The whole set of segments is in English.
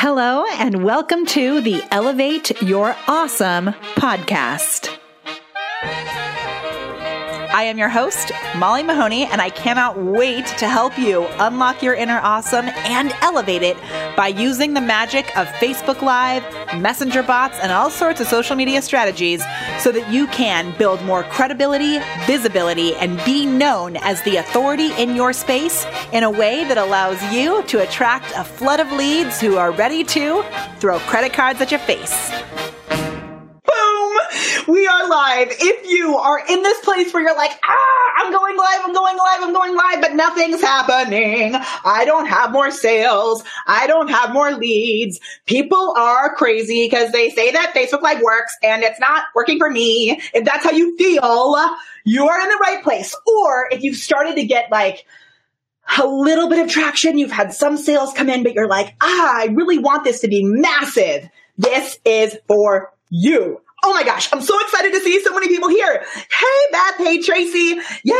Hello, and welcome to the Elevate Your Awesome podcast. I am your host, Molly Mahoney, and I cannot wait to help you unlock your inner awesome and elevate it by using the magic of Facebook Live, Messenger bots, and all sorts of social media strategies so that you can build more credibility, visibility, and be known as the authority in your space in a way that allows you to attract a flood of leads who are ready to throw credit cards at your face. We are live. If you are in this place where you're like, ah, I'm going live, I'm going live, I'm going live, but nothing's happening. I don't have more sales. I don't have more leads. People are crazy because they say that Facebook Live works and it's not working for me. If that's how you feel, you are in the right place. Or if you've started to get like, a little bit of traction, you've had some sales come in, but you're like, ah, I really want this to be massive. This is for you. Oh my gosh, I'm so excited to see so many people here. Hey, Beth. Hey, Tracy. Yeah,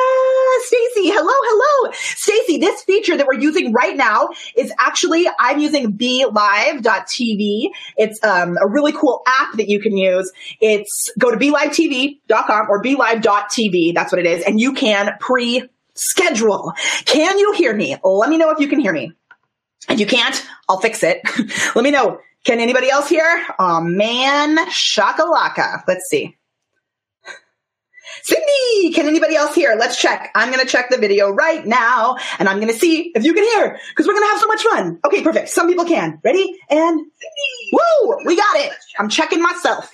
Stacy. Hello, hello. Stacy, this feature that we're using right now is actually, I'm using BeLive.tv. It's um, a really cool app that you can use. It's go to BeLiveTV.com or BeLive.tv. That's what it is. And you can pre schedule. Can you hear me? Let me know if you can hear me. If you can't, I'll fix it. Let me know. Can anybody else hear? Oh man, shakalaka. Let's see. Sydney, can anybody else hear? Let's check. I'm going to check the video right now and I'm going to see if you can hear because we're going to have so much fun. Okay, perfect. Some people can. Ready? And Sydney. woo, we got it. I'm checking myself.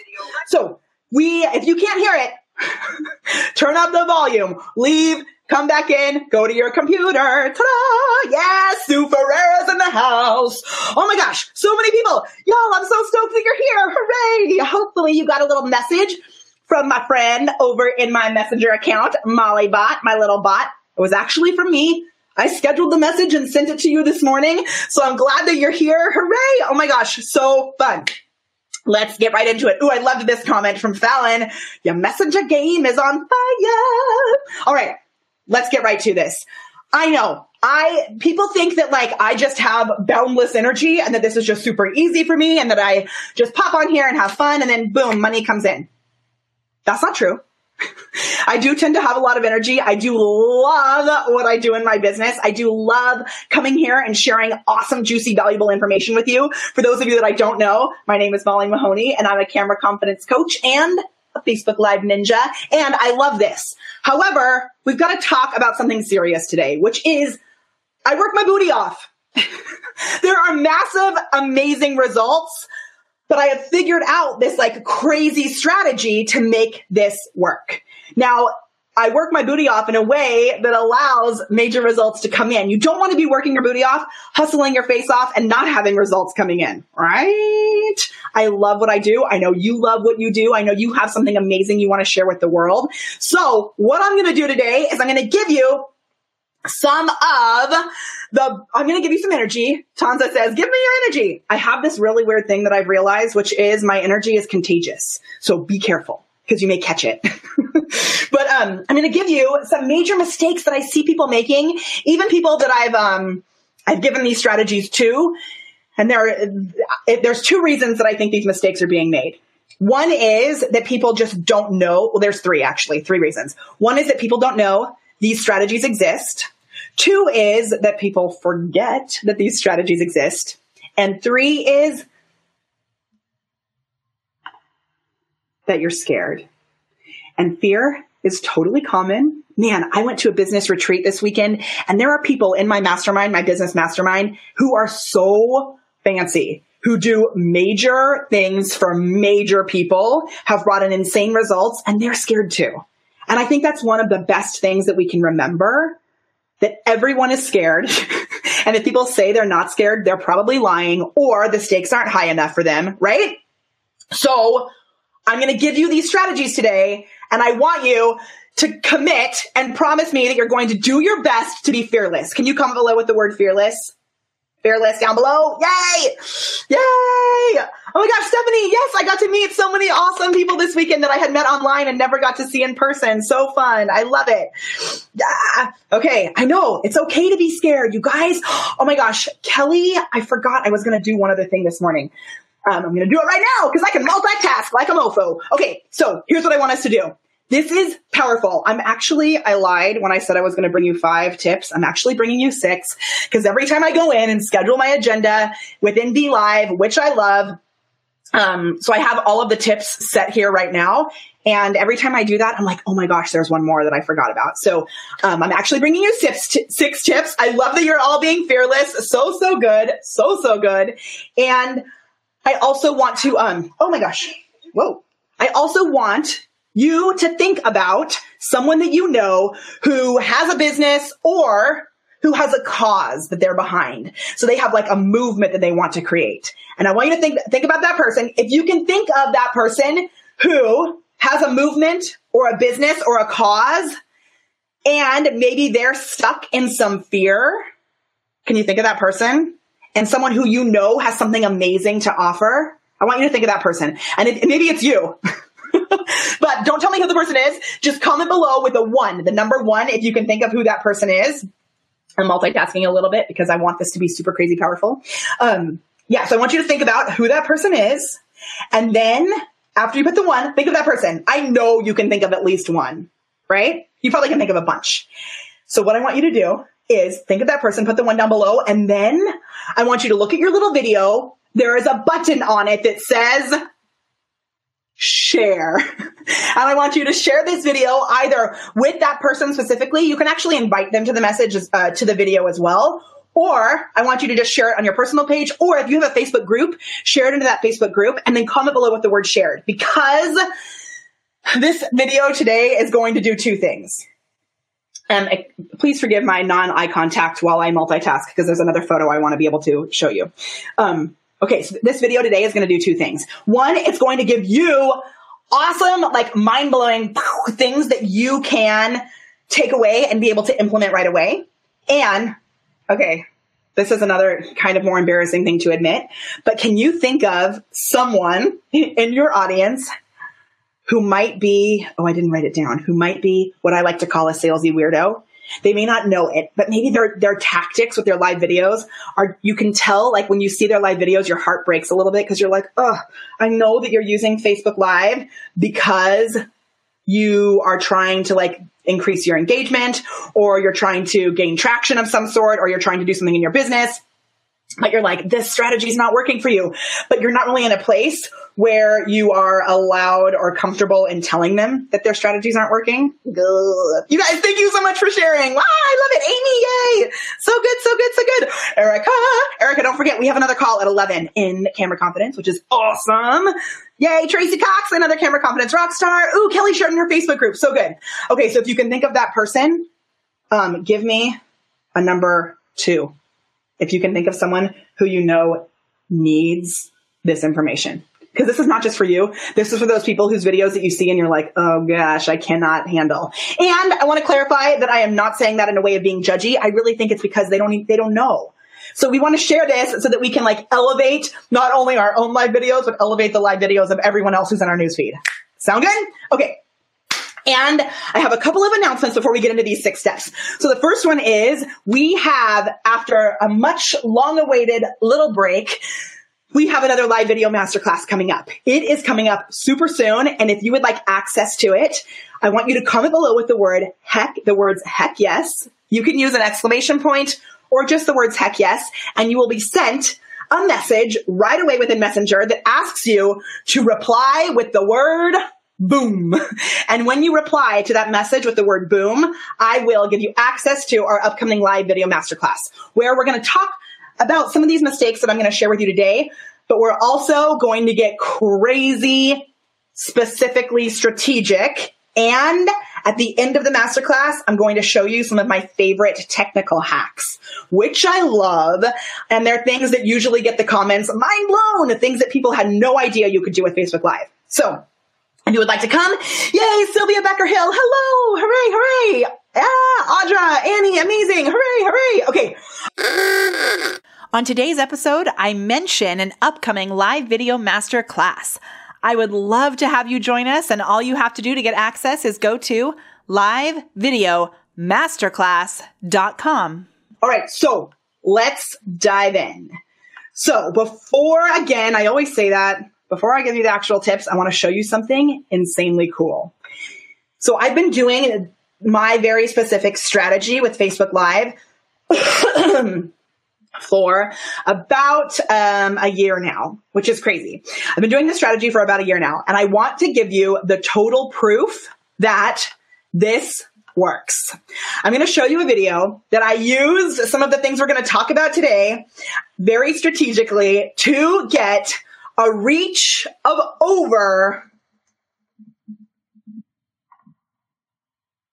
So we, if you can't hear it, turn up the volume, leave Come back in, go to your computer. Ta-da! Yes, Sue Ferreira's in the house. Oh my gosh, so many people. Y'all, I'm so stoked that you're here. Hooray! Hopefully you got a little message from my friend over in my messenger account, Molly Bot, my little bot. It was actually from me. I scheduled the message and sent it to you this morning. So I'm glad that you're here. Hooray! Oh my gosh, so fun. Let's get right into it. Ooh, I loved this comment from Fallon. Your messenger game is on fire. All right let's get right to this. I know. I people think that like I just have boundless energy and that this is just super easy for me and that I just pop on here and have fun and then boom, money comes in. That's not true. I do tend to have a lot of energy. I do love what I do in my business. I do love coming here and sharing awesome, juicy, valuable information with you. For those of you that I don't know, my name is Molly Mahoney and I'm a camera confidence coach and Facebook Live ninja. And I love this. However, we've got to talk about something serious today, which is I work my booty off. there are massive, amazing results, but I have figured out this like crazy strategy to make this work. Now, I work my booty off in a way that allows major results to come in. You don't want to be working your booty off, hustling your face off, and not having results coming in, right? I love what I do. I know you love what you do. I know you have something amazing you want to share with the world. So what I'm going to do today is I'm going to give you some of the, I'm going to give you some energy. Tanza says, give me your energy. I have this really weird thing that I've realized, which is my energy is contagious. So be careful because you may catch it. but um, I'm going to give you some major mistakes that I see people making, even people that I've um, I've given these strategies to. And there, are, there's two reasons that I think these mistakes are being made. One is that people just don't know. Well, there's three actually, three reasons. One is that people don't know these strategies exist. Two is that people forget that these strategies exist. And three is that you're scared. And fear is totally common. Man, I went to a business retreat this weekend and there are people in my mastermind, my business mastermind, who are so fancy, who do major things for major people, have brought in insane results, and they're scared too. And I think that's one of the best things that we can remember that everyone is scared. and if people say they're not scared, they're probably lying or the stakes aren't high enough for them, right? So I'm going to give you these strategies today and I want you to commit and promise me that you're going to do your best to be fearless. Can you comment below with the word fearless? Fearless down below. Yay! Yay! Oh my my gosh, Stephanie, yes, I got to meet so many awesome people this weekend that I had met online and never got to see in person. So fun. I love it. Yeah. Okay. I know it's okay to be scared. You guys. Oh my gosh. Kelly, I forgot I was going to do one other thing this morning. Um, I'm going to do it right now because I can multitask like a mofo. Okay. So here's what I want us to do. This is powerful. I'm actually, I lied when I said I was going to bring you five tips. I'm actually bringing you six because every time I go in and schedule my agenda within BeLive, which I love, um, so I have all of the tips set here right now. And every time I do that, I'm like, oh my gosh, there's one more that I forgot about. So um, I'm actually bringing you six, t- six tips. I love that you're all being fearless. So, so good. So, so good. And I also want to, um, oh my gosh, whoa. I also want you to think about someone that you know who has a business or who has a cause that they're behind. So they have like a movement that they want to create. And I want you to think, think about that person. If you can think of that person who has a movement or a business or a cause and maybe they're stuck in some fear. Can you think of that person? And someone who you know has something amazing to offer. I want you to think of that person. And maybe it's you. but don't tell me who the person is. Just comment below with a one, the number one, if you can think of who that person is. I'm multitasking a little bit because I want this to be super crazy powerful. Um, yeah, so I want you to think about who that person is. And then after you put the one, think of that person. I know you can think of at least one, right? You probably can think of a bunch. So what I want you to do is think of that person, put the one down below, and then I want you to look at your little video. There is a button on it that says share. and I want you to share this video either with that person specifically. You can actually invite them to the message, uh, to the video as well. Or I want you to just share it on your personal page. Or if you have a Facebook group, share it into that Facebook group and then comment below with the word shared because this video today is going to do two things. Uh, please forgive my non eye contact while I multitask because there's another photo I want to be able to show you. Um, Okay, so this video today is going to do two things. One, it's going to give you awesome, like mind blowing things that you can take away and be able to implement right away. And, okay, this is another kind of more embarrassing thing to admit, but can you think of someone in your audience who might be, oh, I didn't write it down, who might be what I like to call a salesy weirdo? They may not know it, but maybe their their tactics with their live videos are you can tell like when you see their live videos, your heart breaks a little bit because you're like, oh, I know that you're using Facebook Live because you are trying to like increase your engagement or you're trying to gain traction of some sort or you're trying to do something in your business but you're like, this strategy is not working for you, but you're not really in a place where you are allowed or comfortable in telling them that their strategies aren't working. Good. You guys, thank you so much for sharing. Wow, I love it. Amy, yay. So good, so good, so good. Erica, Erica, don't forget, we have another call at 11 in Camera Confidence, which is awesome. Yay, Tracy Cox, another Camera Confidence rock star. Ooh, Kelly shared her Facebook group. So good. Okay, so if you can think of that person, um, give me a number two if you can think of someone who you know needs this information. Because this is not just for you. This is for those people whose videos that you see and you're like, oh gosh, I cannot handle. And I want to clarify that I am not saying that in a way of being judgy. I really think it's because they don't, they don't know. So we want to share this so that we can like elevate not only our own live videos, but elevate the live videos of everyone else who's in our newsfeed. Sound good? Okay. And I have a couple of announcements before we get into these six steps. So the first one is we have, after a much long awaited little break, we have another live video masterclass coming up. It is coming up super soon. And if you would like access to it, I want you to comment below with the word heck, the words heck yes. You can use an exclamation point or just the words heck yes, and you will be sent a message right away within Messenger that asks you to reply with the word boom. And when you reply to that message with the word boom, I will give you access to our upcoming live video masterclass where we're going to talk about some of these mistakes that I'm going to share with you today, but we're also going to get crazy, specifically strategic. And at the end of the masterclass, I'm going to show you some of my favorite technical hacks, which I love. And they're things that usually get the comments mind blown, things that people had no idea you could do with Facebook Live. So and you would like to come, yay, Sylvia Becker Hill, hello, hooray, hooray. Ah, Audra, Annie, amazing, hooray, hooray. Okay. On today's episode, I mention an upcoming live video master class. I would love to have you join us, and all you have to do to get access is go to livevideomasterclass.com. All right, so let's dive in. So before, again, I always say that before I give you the actual tips, I want to show you something insanely cool. So I've been doing my very specific strategy with Facebook Live for about um, a year now, which is crazy. I've been doing this strategy for about a year now, and I want to give you the total proof that this works. I'm going to show you a video that I used some of the things we're going to talk about today very strategically to get a reach of over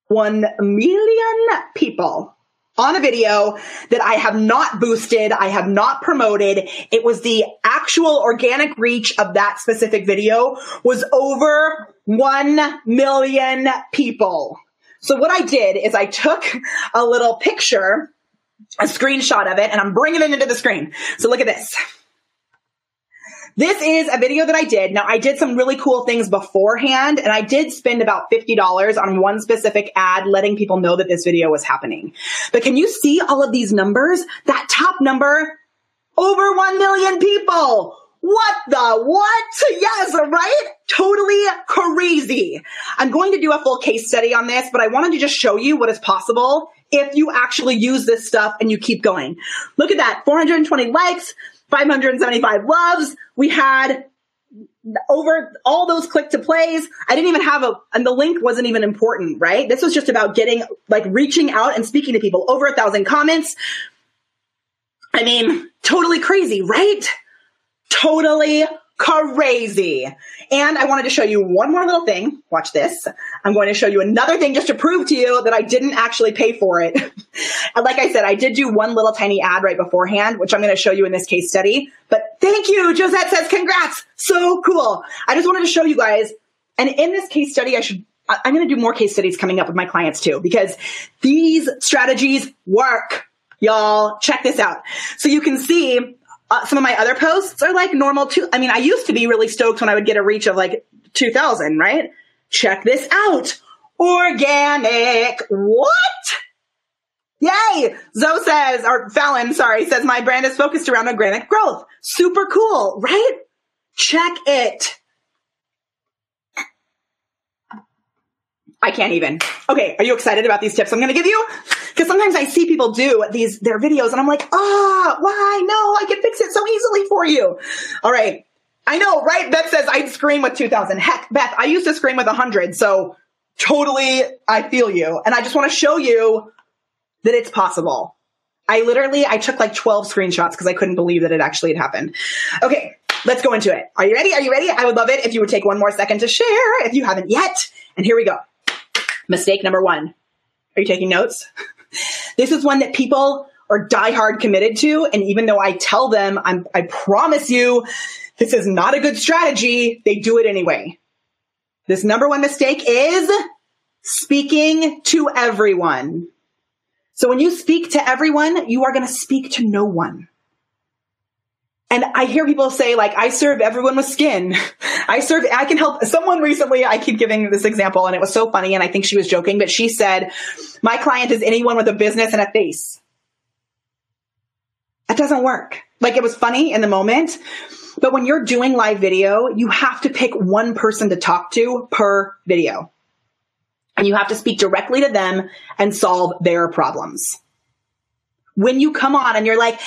1 million people on a video that I have not boosted, I have not promoted. It was the actual organic reach of that specific video was over 1 million people. So what I did is I took a little picture, a screenshot of it, and I'm bringing it into the screen. So look at this. This is a video that I did. Now I did some really cool things beforehand and I did spend about $50 on one specific ad letting people know that this video was happening. But can you see all of these numbers? That top number, over 1 million people. What the what? Yes, right? Totally crazy. I'm going to do a full case study on this, but I wanted to just show you what is possible if you actually use this stuff and you keep going. Look at that. 420 likes, 575 loves. We had over all those click to plays. I didn't even have a, and the link wasn't even important, right? This was just about getting, like reaching out and speaking to people. Over a thousand comments. I mean, totally crazy, right? Totally crazy. And I wanted to show you one more little thing. Watch this. I'm going to show you another thing just to prove to you that I didn't actually pay for it. like I said, I did do one little tiny ad right beforehand, which I'm going to show you in this case study. But thank you. Josette says congrats. So cool. I just wanted to show you guys. And in this case study, I should I'm going to do more case studies coming up with my clients too, because these strategies work. Y'all check this out. So you can see uh, some of my other posts are like normal too. I mean, I used to be really stoked when I would get a reach of like 2000, right? Check this out. Organic. What? Yay! Zoe says, or Fallon, sorry, says my brand is focused around organic growth. Super cool, right? Check it. I can't even. Okay, are you excited about these tips I'm going to give you? Because sometimes I see people do these their videos and I'm like, ah, oh, why? No, I can fix it so easily for you. All right. I know, right? Beth says I'd scream with 2000. Heck, Beth, I used to scream with 100. So totally, I feel you. And I just want to show you that it's possible. I literally, I took like 12 screenshots because I couldn't believe that it actually had happened. Okay, let's go into it. Are you ready? Are you ready? I would love it if you would take one more second to share if you haven't yet. And here we go. Mistake number one. Are you taking notes? this is one that people are diehard committed to. And even though I tell them, I'm, I promise you, this is not a good strategy, they do it anyway. This number one mistake is speaking to everyone. So when you speak to everyone, you are going to speak to no one. And I hear people say, like, I serve everyone with skin. I serve, I can help someone recently. I keep giving this example and it was so funny. And I think she was joking, but she said, my client is anyone with a business and a face. That doesn't work. Like it was funny in the moment, but when you're doing live video, you have to pick one person to talk to per video. And you have to speak directly to them and solve their problems. When you come on and you're like,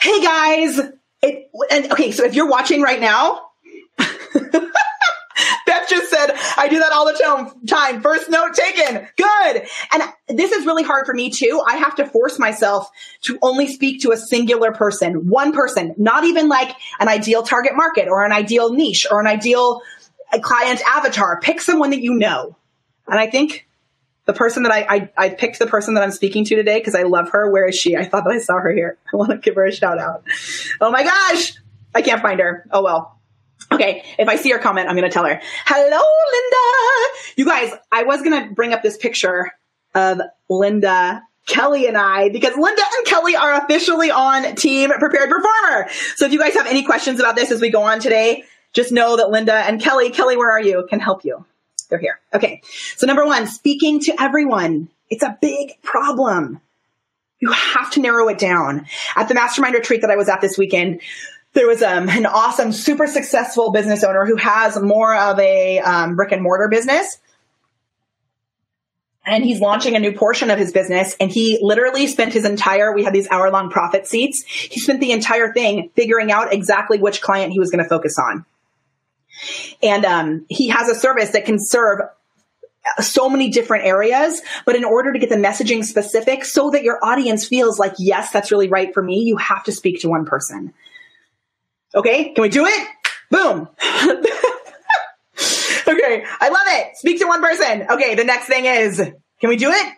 Hey guys, it, and okay, so if you're watching right now, Beth just said, I do that all the time. First note taken. Good. And this is really hard for me too. I have to force myself to only speak to a singular person, one person, not even like an ideal target market or an ideal niche or an ideal uh, client avatar. Pick someone that you know. And I think the person that I, I, I picked the person that I'm speaking to today because I love her. Where is she? I thought I saw her here. I want to give her a shout out. Oh my gosh. I can't find her. Oh well. Okay. If I see her comment, I'm to tell her, hello, Linda. You guys, I was to bring up this picture of Linda Kelly and I because Linda and Kelly are officially on Team Prepared Performer. So if you guys have any questions about this as we go on today, just know that Linda and Kelly, Kelly, where are you? Can help you. They're here. Okay. So number one, speaking to everyone. It's a big problem. You have to narrow it down. At the mastermind retreat that I was at this weekend, there was um, an awesome, super successful business owner who has more of a um, brick and mortar business. And he's launching a new portion of his business. And he literally spent his entire, we had these hour long profit seats. He spent the entire thing figuring out exactly which client he was going to focus on. And um, he has a service that can serve so many different areas, but in order to get the messaging specific so that your audience feels like, yes, that's really right for me, you have to speak to one person. Okay, can we do it? Boom. okay, I love it. Speak to one person. Okay, the next thing is, can we do it?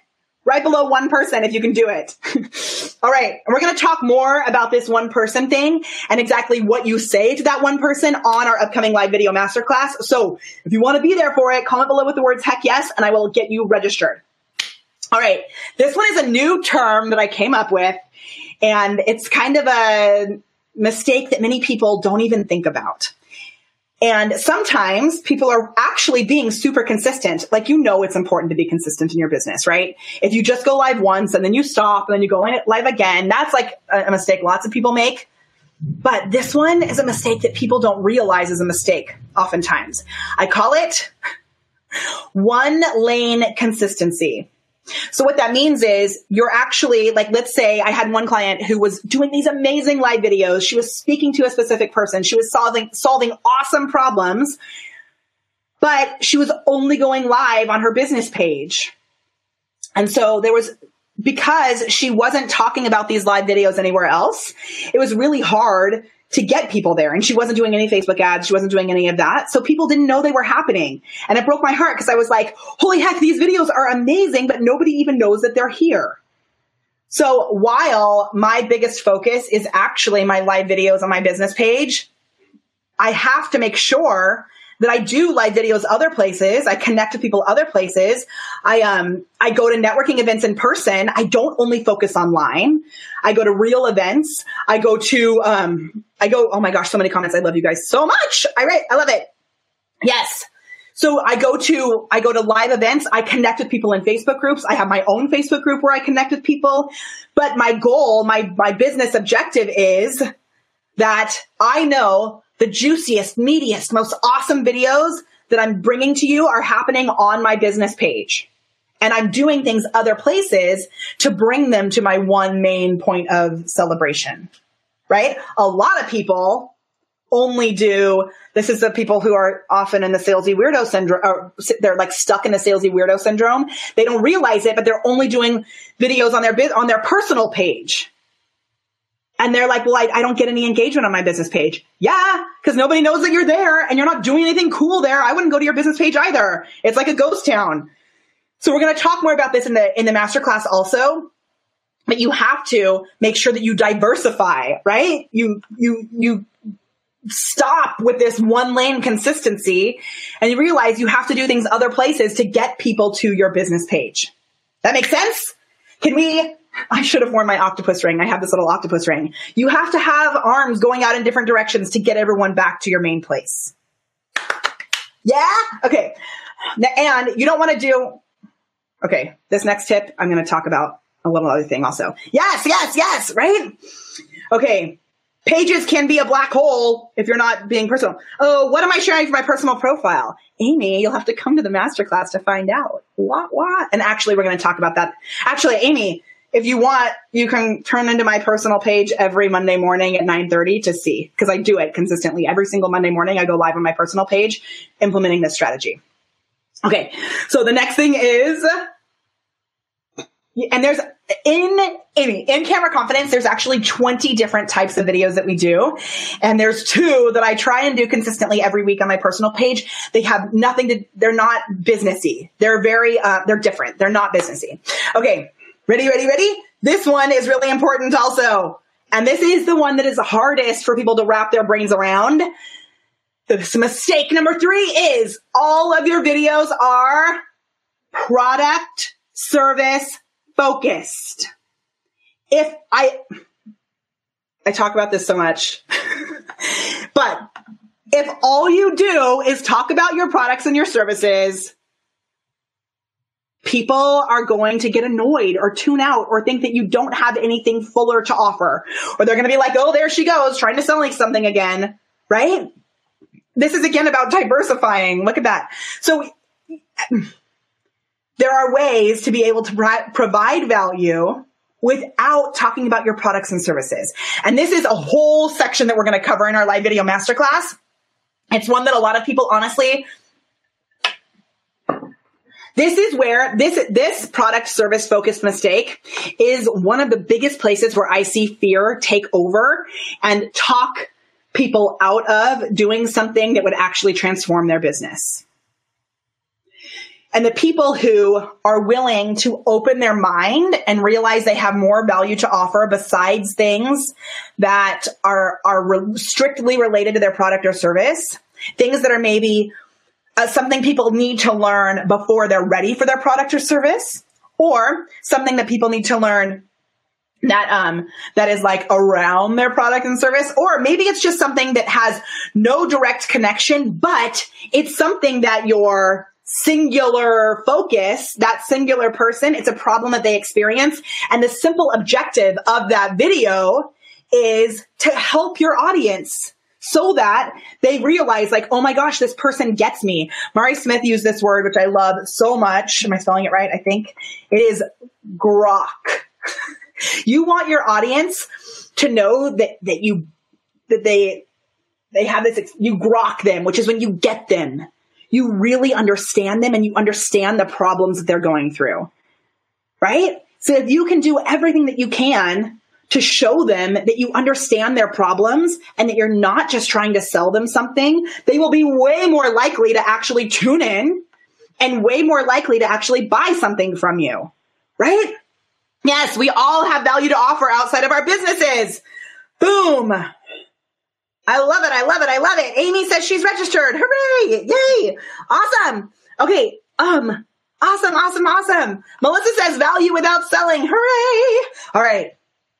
Right below one person if you can do it. All right, and we're going to talk more about this one person thing and exactly what you say to that one person on our upcoming live video masterclass. So if you want to be there for it, comment below with the words heck yes, and I will get you registered. All right, this one is a new term that I came up with, and it's kind of a mistake that many people don't even think about. And sometimes people are actually being super consistent. Like, you know, it's important to be consistent in your business, right? If you just go live once and then you stop and then you go live again, that's like a mistake lots of people make. But this one is a mistake that people don't realize is a mistake oftentimes. I call it one lane consistency. So what that means is you're actually like, let's say I had one client who was doing these amazing live videos. She was speaking to a specific person. She was solving, solving awesome problems, but she was only going live on her business page. And so there was, because she wasn't talking about these live videos anywhere else, it was really hard to get people there. And she wasn't doing any Facebook ads. She wasn't doing any of that. So people didn't know they were happening. And it broke my heart because I was like, holy heck, these videos are amazing, but nobody even knows that they're here. So while my biggest focus is actually my live videos on my business page, I have to make sure that I do live videos other places. I connect with people other places. I um I go to networking events in person. I don't only focus online. I go to real events. I go to um I go oh my gosh, so many comments. I love you guys so much. I right, I love it. Yes. So I go to I go to live events. I connect with people in Facebook groups. I have my own Facebook group where I connect with people. But my goal, my my business objective is that I know the juiciest, meatiest, most awesome videos that I'm bringing to you are happening on my business page. And I'm doing things other places to bring them to my one main point of celebration, right? A lot of people only do this is the people who are often in the salesy weirdo syndrome they're like stuck in the salesy weirdo syndrome they don't realize it but they're only doing videos on their on their personal page and they're like, well, I, I don't get any engagement on my business page. Yeah, because nobody knows that you're there and you're not doing anything cool there. I wouldn't go to your business page either. It's like a ghost town. So we're going to talk more about this in the, in the masterclass also. But you have to make sure that you diversify, right? You, you, you stop with this one lane consistency and you realize you have to do things other places to get people to your business page. That makes sense? Can we I should have worn my octopus ring. I have this little octopus ring. You have to have arms going out in different directions to get everyone back to your main place. Yeah? Okay. And you don't want to do, okay, this next tip, I'm going to talk about a little other thing also. Yes, yes, yes, right? Okay. Pages can be a black hole if you're not being personal. Oh, what am I sharing for my personal profile? Amy, you'll have to come to the masterclass to find out. What, what? And actually, we're going to talk about that. Actually, Amy, if you want, you can turn into my personal page every Monday morning at 9:30 to see because I do it consistently. Every single Monday morning I go live on my personal page implementing this strategy. Okay. So the next thing is and there's in Amy, in camera confidence, there's actually 20 different types of videos that we do. And there's two that I try and do consistently every week on my personal page. They have nothing to, they're not businessy. They're very, uh, they're different. They're not businessy. Okay. Ready, ready, ready? This one is really important also. And this is the one that is the hardest for people to wrap their brains around. This mistake number three is all of your videos are product, service, focused. If I, I talk about this so much, but if all you do is talk about your products and your services, people are going to get annoyed or tune out or think that you don't have anything fuller to offer. Or they're going to be like, oh, there she goes, trying to sell like something again, right? This is again about diversifying. Look at that. So there are ways to be able to pro- provide value without talking about your products and services. And this is a whole section that we're going to cover in our live video masterclass. It's one that a lot of people honestly this is where this this product service focused mistake is one of the biggest places where I see fear take over and talk people out of doing something that would actually transform their business. And the people who are willing to open their mind and realize they have more value to offer besides things that are, are re- strictly related to their product or service, things that are maybe uh, something people need to learn before they're ready for their product or service, or something that people need to learn that um that is like around their product and service or maybe it's just something that has no direct connection but it's something that your singular focus, that singular person, it's a problem that they experience. And the simple objective of that video is to help your audience so that they realize like, oh my gosh, this person gets me. Mari Smith used this word, which I love so much. Am I spelling it right? I think it is grok. you want your audience to know that, that you, that they, they have this, you grok them, which is when you get them you really understand them and you understand the problems that they're going through. Right? So if you can do everything that you can to show them that you understand their problems and that you're not just trying to sell them something, they will be way more likely to actually tune in and way more likely to actually buy something from you. Right? Yes, we all have value to offer outside of our businesses. Boom. I love it. I love it. I love it. Amy says she's registered. Hooray. Yay. Awesome. Okay. Um, awesome. Awesome. Awesome. Melissa says value without selling. Hooray. All right.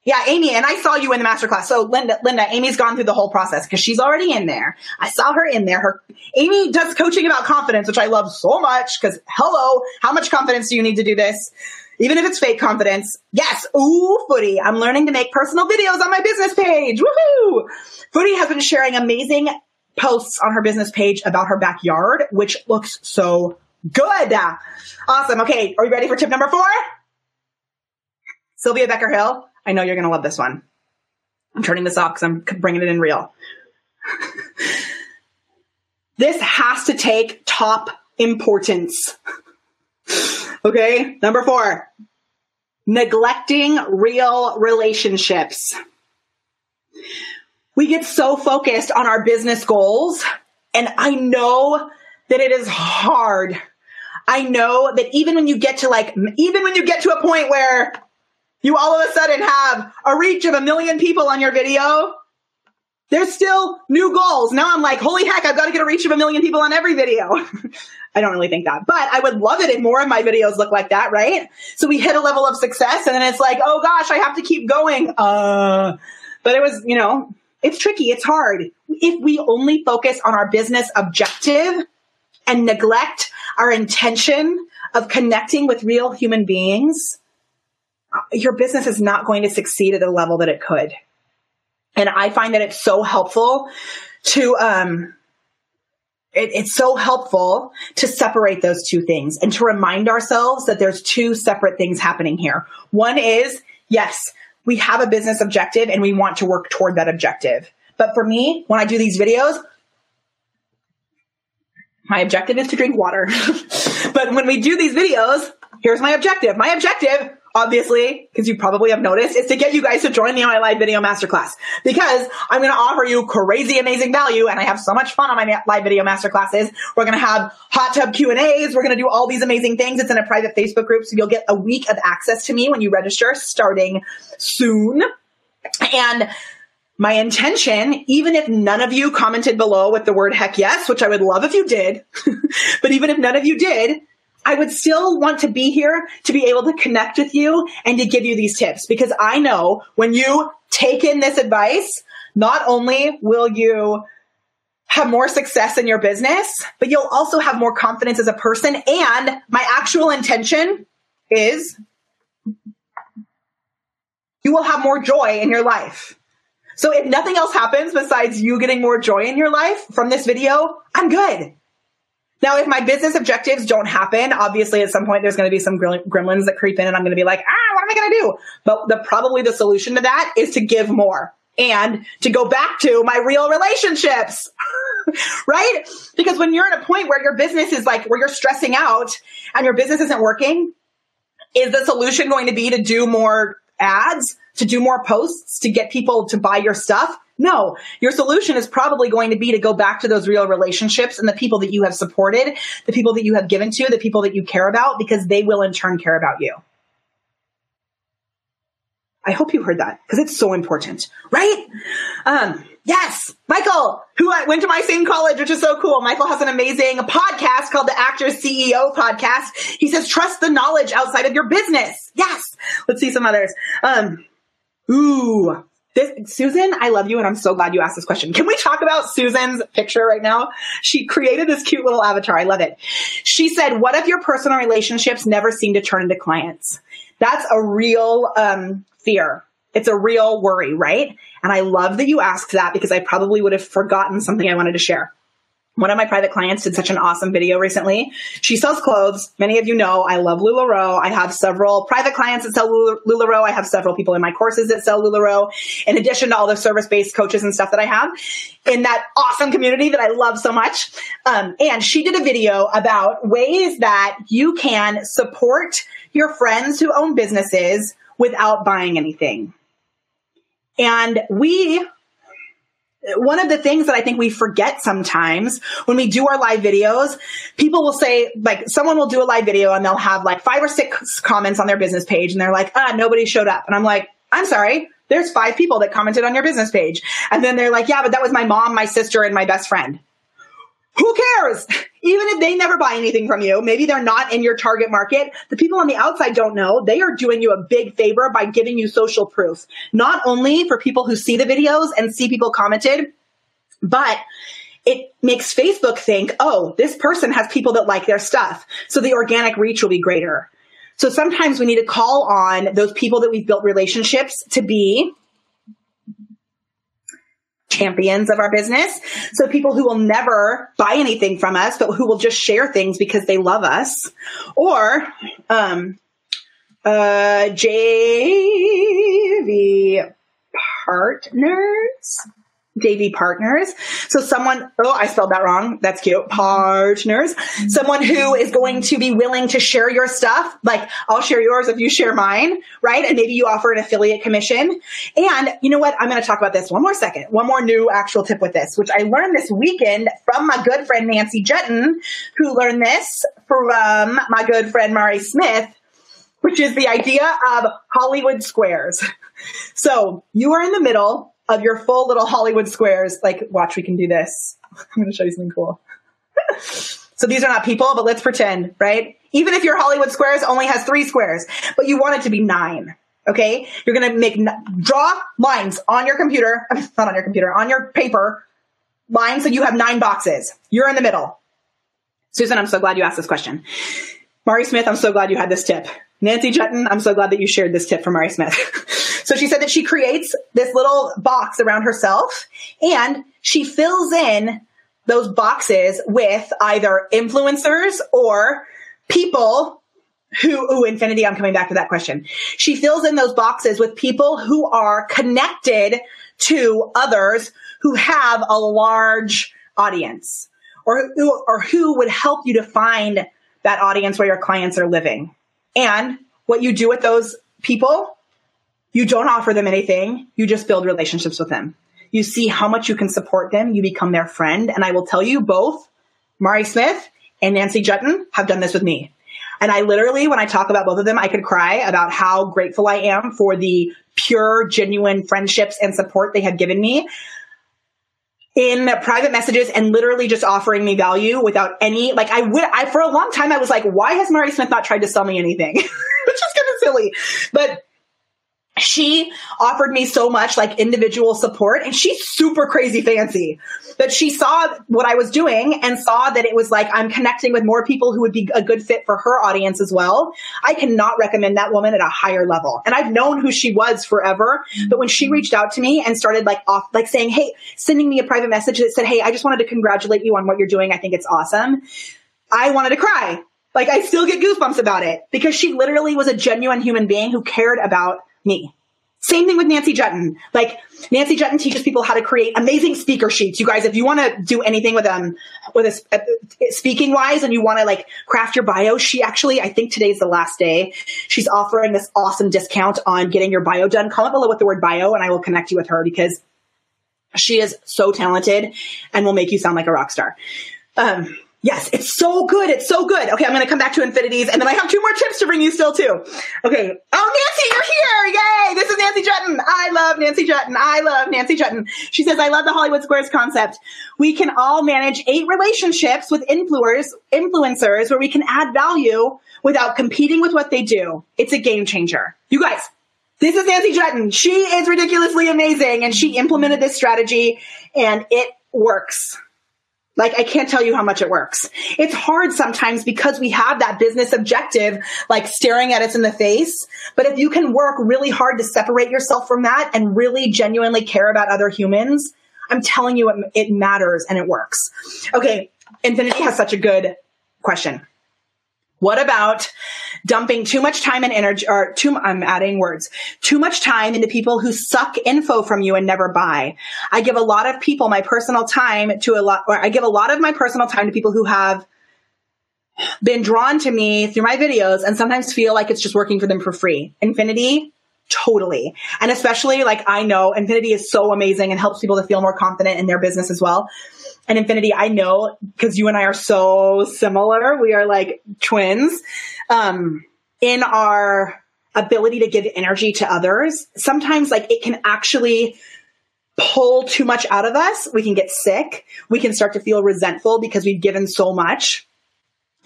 Yeah, Amy, and I saw you in the masterclass. So Linda, Linda, Amy's gone through the whole process because she's already in there. I saw her in there. Her Amy does coaching about confidence, which I love so much because hello, how much confidence do you need to do this? even if it's fake confidence. Yes. Ooh, Footy. I'm learning to make personal videos on my business page. Woohoo! Footy has been sharing amazing posts on her business page about her backyard, which looks so good. Awesome. Okay. Are you ready for tip number four? Sylvia Becker Hill. I know you're going to love this one. I'm turning this off because I'm bringing it in real. this has to take top importance. Okay. Number four, neglecting real relationships. We get so focused on our business goals. And I know that it is hard. I know that even when you get to like, even when you get to a point where you all of a sudden have a reach of a million people on your video, there's still new goals. Now I'm like, holy heck, I've got to get a reach of a million people on every video. I don't really think that, but I would love it if more of my videos look like that, right? So we hit a level of success and then it's like, oh gosh, I have to keep going. Uh, but it was, you know, it's tricky. It's hard. If we only focus on our business objective and neglect our intention of connecting with real human beings, your business is not going to succeed at the level that it could. And I find that it's so helpful to, um, it, it's so helpful to separate those two things and to remind ourselves that there's two separate things happening here. One is, yes, we have a business objective and we want to work toward that objective. But for me, when I do these videos, my objective is to drink water. but when we do these videos, here's my objective. My objective obviously, because you probably have noticed, is to get you guys to join the online live video masterclass because I'm going to offer you crazy amazing value and I have so much fun on my live video masterclasses. We're going to have hot tub Q and A's. We're going to do all these amazing things. It's in a private Facebook group. So you'll get a week of access to me when you register starting soon. And my intention, even if none of you commented below with the word heck yes, which I would love if you did, but even if none of you did, I would still want to be here to be able to connect with you and to give you these tips because I know when you take in this advice, not only will you have more success in your business, but you'll also have more confidence as a person. And my actual intention is you will have more joy in your life. So if nothing else happens besides you getting more joy in your life from this video, I'm good. Now, if my business objectives don't happen, obviously at some point there's going to be some gremlins that creep in and I'm going to be like, ah, what am I going to do? But the probably the solution to that is to give more and to go back to my real relationships. right? Because when you're at a point where your business is like, where you're stressing out and your business isn't working, is the solution going to be to do more ads, to do more posts, to get people to buy your stuff? No, your solution is probably going to be to go back to those real relationships and the people that you have supported, the people that you have given to, the people that you care about, because they will in turn care about you. I hope you heard that because it's so important, right? Um, yes, Michael, who went to my same college, which is so cool. Michael has an amazing podcast called the Actors CEO podcast. He says, trust the knowledge outside of your business. Yes. Let's see some others. Um, ooh, this, Susan, I love you and I'm so glad you asked this question. Can we talk about Susan's picture right now? She created this cute little avatar. I love it. She said, what if your personal relationships never seem to turn into clients? That's a real um, fear. It's a real worry, right? And I love that you asked that because I probably would have forgotten something I wanted to share one of my private clients did such an awesome video recently. She sells clothes. Many of you know I love LuLaRoe. I have several private clients that sell LuLaRoe. I have several people in my courses that sell LuLaRoe, in addition to all the service-based coaches and stuff that I have in that awesome community that I love so much. Um, and she did a video about ways that you can support your friends who own businesses without buying anything. And we one of the things that I think we forget sometimes when we do our live videos, people will say, like, someone will do a live video and they'll have like five or six comments on their business page and they're like, ah, nobody showed up. And I'm like, I'm sorry. There's five people that commented on your business page. And then they're like, yeah, but that was my mom, my sister, and my best friend. Who cares? Even if they never buy anything from you, maybe they're not in your target market. The people on the outside don't know. They are doing you a big favor by giving you social proof, not only for people who see the videos and see people commented, but it makes Facebook think, oh, this person has people that like their stuff. So the organic reach will be greater. So sometimes we need to call on those people that we've built relationships to be champions of our business. So people who will never buy anything from us, but who will just share things because they love us. Or, um, uh, JV partners. JV partners. So someone, oh, I spelled that wrong. That's cute. Partners. Someone who is going to be willing to share your stuff. Like I'll share yours if you share mine, right? And maybe you offer an affiliate commission. And you know what? I'm going to talk about this one more second. One more new actual tip with this, which I learned this weekend from my good friend Nancy Juetten, who learned this from my good friend Mari Smith, which is the idea of Hollywood squares. So you are in the middle of your full little Hollywood squares. Like, watch, we can do this. I'm going to show you something cool. so these are not people, but let's pretend, right? Even if your Hollywood squares only has three squares, but you want it to be nine. Okay. You're going to make, draw lines on your computer, not on your computer, on your paper, lines so you have nine boxes. You're in the middle. Susan, I'm so glad you asked this question. Mari Smith, I'm so glad you had this tip. Nancy Juetten, I'm so glad that you shared this tip for Mari Smith. So she said that she creates this little box around herself and she fills in those boxes with either influencers or people who, ooh, infinity, I'm coming back to that question. She fills in those boxes with people who are connected to others who have a large audience or who, or who would help you to find that audience where your clients are living. And what you do with those people you don't offer them anything. You just build relationships with them. You see how much you can support them. You become their friend. And I will tell you both Mari Smith and Nancy Juetten have done this with me. And I literally, when I talk about both of them, I could cry about how grateful I am for the pure, genuine friendships and support they have given me. in private messages and literally just offering me value without any like I would I for a long time I was like, why has Mari Smith not tried to sell me anything? Which is kind of silly. But she offered me so much like individual support and she's super crazy fancy. But she saw what i was doing and saw that it was like i'm connecting with more people who would be a good fit for her audience as well. I cannot recommend that woman at a higher level. And i've known who she was forever but when she reached out to me and started like off like saying hey sending me a private message that said hey i just wanted to congratulate you on what you're doing. I think it's awesome. I wanted to cry. Like I still get goosebumps about it because she literally was a genuine human being who cared about me. Same thing with Nancy Juetten. Like Nancy Juetten teaches people how to create amazing speaker sheets. You guys, if you want to do anything with um with a, uh, speaking wise, and you want to like craft your bio, she actually, I think today's the last day. She's offering this awesome discount on getting your bio done. Comment below with the word bio, and I will connect you with her because she is so talented and will make you sound like a rock star. Um, Yes, it's so good. It's so good. Okay, I'm going to come back to infinities and then I have two more tips to bring you still too. Okay. Oh, Nancy, you're here. Yay. This is Nancy Juetten. I love Nancy Juetten. I love Nancy Juetten. She says, I love the Hollywood Squares concept. We can all manage eight relationships with influencers, influencers where we can add value without competing with what they do. It's a game changer. You guys, this is Nancy Juetten. She is ridiculously amazing and she implemented this strategy and it works. Like, I can't tell you how much it works. It's hard sometimes because we have that business objective, like staring at us in the face. But if you can work really hard to separate yourself from that and really genuinely care about other humans, I'm telling you, it, it matters and it works. Okay. Infinity has such a good question. What about dumping too much time and energy, or too, I'm adding words, too much time into people who suck info from you and never buy? I give a lot of people my personal time to a lot, or I give a lot of my personal time to people who have been drawn to me through my videos and sometimes feel like it's just working for them for free. Infinity, totally. And especially like I know Infinity is so amazing and helps people to feel more confident in their business as well and Infinity, I know because you and I are so similar. We are like twins. Um, in our ability to give energy to others, sometimes like it can actually pull too much out of us. We can get sick. We can start to feel resentful because we've given so much.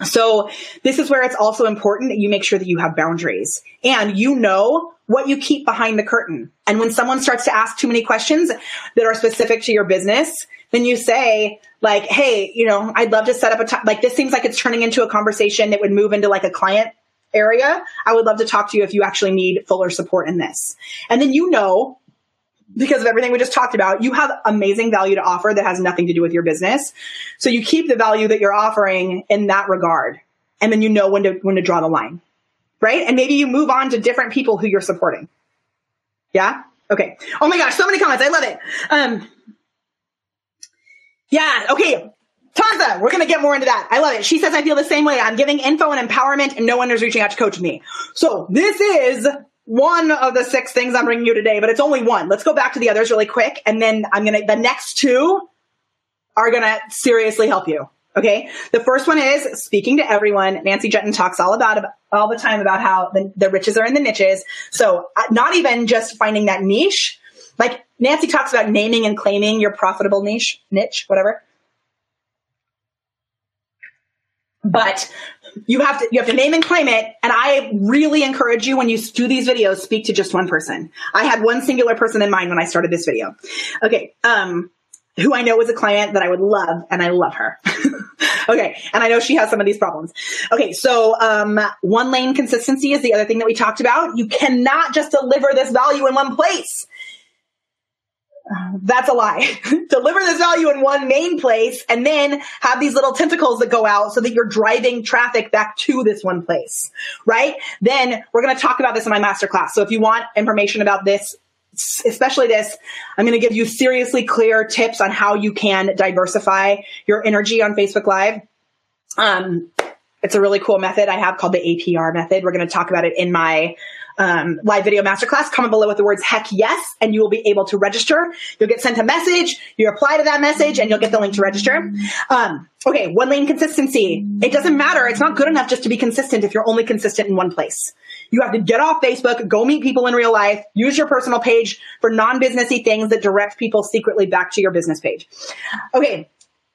So this is where it's also important that you make sure that you have boundaries and you know what you keep behind the curtain. And when someone starts to ask too many questions that are specific to your business, then you say like, Hey, you know, I'd love to set up a. Like this seems like it's turning into a conversation that would move into like a client area. I would love to talk to you if you actually need fuller support in this. And then you know because of everything we just talked about, you have amazing value to offer that has nothing to do with your business. So you keep the value that you're offering in that regard. And then you know when to, when to draw the line. Right. And maybe you move on to different people who you're supporting. Yeah. Okay. Oh my gosh. So many comments. I love it. Um, yeah. Okay. Tanza, we're going to get more into that. I love it. She says, I feel the same way. I'm giving info and empowerment and no one is reaching out to coach me. So this is one of the six things I'm bringing you today, but it's only one. Let's go back to the others really quick. And then I'm going to, the next two are going to seriously help you. Okay. The first one is speaking to everyone. Nancy Juetten talks all about, all the time about how the, the riches are in the niches. So uh, not even just finding that niche. Like Nancy talks about naming and claiming your profitable niche, niche, whatever. But you have to you have to name and claim it and i really encourage you when you do these videos speak to just one person i had one singular person in mind when i started this video okay um who i know is a client that i would love and i love her okay and i know she has some of these problems okay so um one lane consistency is the other thing that we talked about you cannot just deliver this value in one place that's a lie. Deliver this value in one main place and then have these little tentacles that go out so that you're driving traffic back to this one place, right? Then we're going to talk about this in my masterclass. So if you want information about this, especially this, I'm going to give you seriously clear tips on how you can diversify your energy on Facebook Live. Um, it's a really cool method I have called the APR method. We're going to talk about it in my um, live video masterclass, comment below with the words heck yes, and you will be able to register. You'll get sent a message, you reply to that message, and you'll get the link to register. Um, okay, one lane consistency. It doesn't matter. It's not good enough just to be consistent if you're only consistent in one place. You have to get off Facebook, go meet people in real life, use your personal page for non-businessy things that direct people secretly back to your business page. Okay.